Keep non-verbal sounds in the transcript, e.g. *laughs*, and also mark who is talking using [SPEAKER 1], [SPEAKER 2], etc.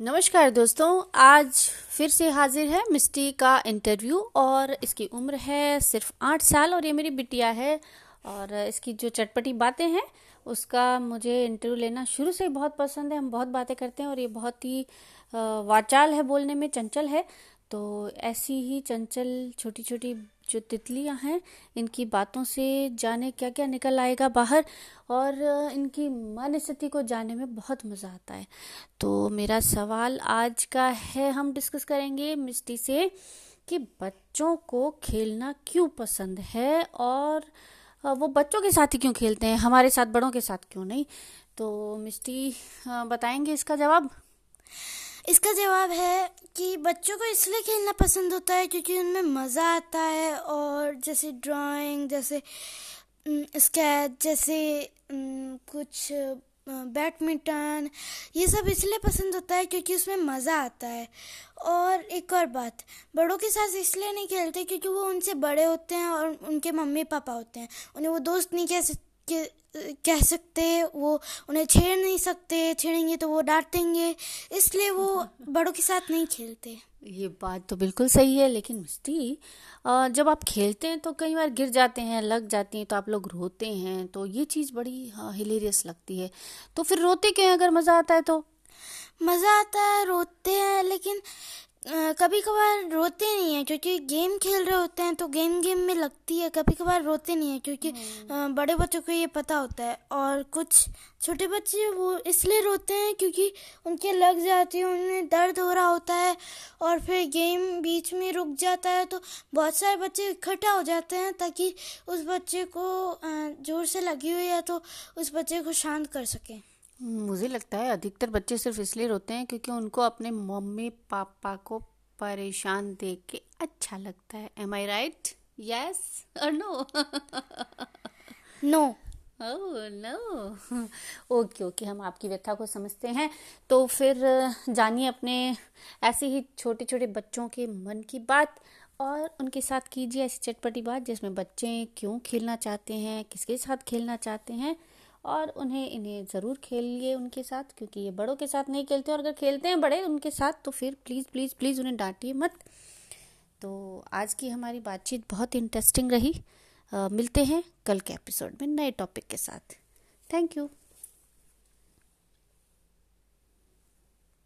[SPEAKER 1] नमस्कार दोस्तों, आज फिर से हाजिर है मिस्टी का इंटरव्यू और इसकी उम्र है सिर्फ़ आठ साल और ये मेरी बिटिया है और इसकी जो चटपटी बातें हैं, उसका मुझे इंटरव्यू लेना शुरू से ही बहुत पसंद है। हम बहुत बातें करते हैं और ये बहुत ही वाचाल है, बोलने में चंचल है। तो ऐसी ही चंचल छोटी छोटी जो तितलियाँ हैं, इनकी बातों से जाने क्या क्या निकल आएगा बाहर और इनकी मन स्थिति को जानने में बहुत मज़ा आता है। तो मेरा सवाल आज का है, हम डिस्कस करेंगे मिस्टी से कि बच्चों को खेलना क्यों पसंद है और वो बच्चों के साथ ही क्यों खेलते हैं, हमारे साथ बड़ों के साथ क्यों नहीं? तो मिस्टी बताएँगे इसका जवाब।
[SPEAKER 2] इसका जवाब है कि बच्चों को इसलिए खेलना पसंद होता है क्योंकि उनमें मज़ा आता है और जैसे ड्राइंग जैसे स्केच जैसे कुछ बैडमिंटन ये सब इसलिए पसंद होता है क्योंकि उसमें मज़ा आता है। और एक और बात, बड़ों के साथ इसलिए नहीं खेलते क्योंकि वो उनसे बड़े होते हैं और उनके मम्मी पापा होते हैं। उन्हें वो दोस्त नहीं कह सकते कह सकते वो उन्हें छेड़ नहीं सकते छेड़ेंगे तो वो डांटेंगे इसलिए वो *laughs* बड़ों के साथ नहीं खेलते।
[SPEAKER 1] ये बात तो बिल्कुल सही है लेकिन मिस्टी जब आप खेलते हैं तो कई बार गिर जाते हैं लग जाती हैं तो आप लोग रोते हैं तो ये चीज़ बड़ी हिलेरियस लगती है। तो फिर रोते क्यों अगर मज़ा आता है तो?
[SPEAKER 2] मज़ा आता है रोते हैं लेकिन कभी कभार रोते नहीं हैं क्योंकि गेम खेल रहे होते हैं तो गेम गेम में लगती है कभी कभार रोते नहीं हैं क्योंकि हम्म। बड़े बच्चों को ये पता होता है और कुछ छोटे बच्चे वो इसलिए रोते हैं क्योंकि उनके लग जाती है उन्हें दर्द हो रहा होता है और फिर गेम बीच में रुक जाता है तो बहुत सारे बच्चे इकट्ठा हो जाते हैं ताकि उस बच्चे को ज़ोर से लगी हुई है तो उस बच्चे को शांत कर सकें
[SPEAKER 1] मुझे लगता है अधिकतर बच्चे सिर्फ़ इसलिए रोते हैं क्योंकि उनको अपने मम्मी पापा को परेशान देख के अच्छा लगता है। एम आई राइट यस और no
[SPEAKER 2] no
[SPEAKER 1] no okay okay हम आपकी व्यथा को समझते हैं। तो फिर जानिए अपने ऐसे ही छोटे छोटे बच्चों के मन की बात और उनके साथ कीजिए ऐसी चटपटी बात जिसमें बच्चे क्यों खेलना चाहते हैं किसके साथ खेलना चाहते हैं। और उन्हें इन्हें ज़रूर खेलिए उनके साथ क्योंकि ये बड़ों के साथ नहीं खेलते और अगर खेलते हैं बड़े उनके साथ तो फिर प्लीज़ प्लीज़ प्लीज़ उन्हें डांटिए मत। तो आज की हमारी बातचीत बहुत इंटरेस्टिंग रही। आ, मिलते हैं कल के एपिसोड में नए टॉपिक के साथ। Thank you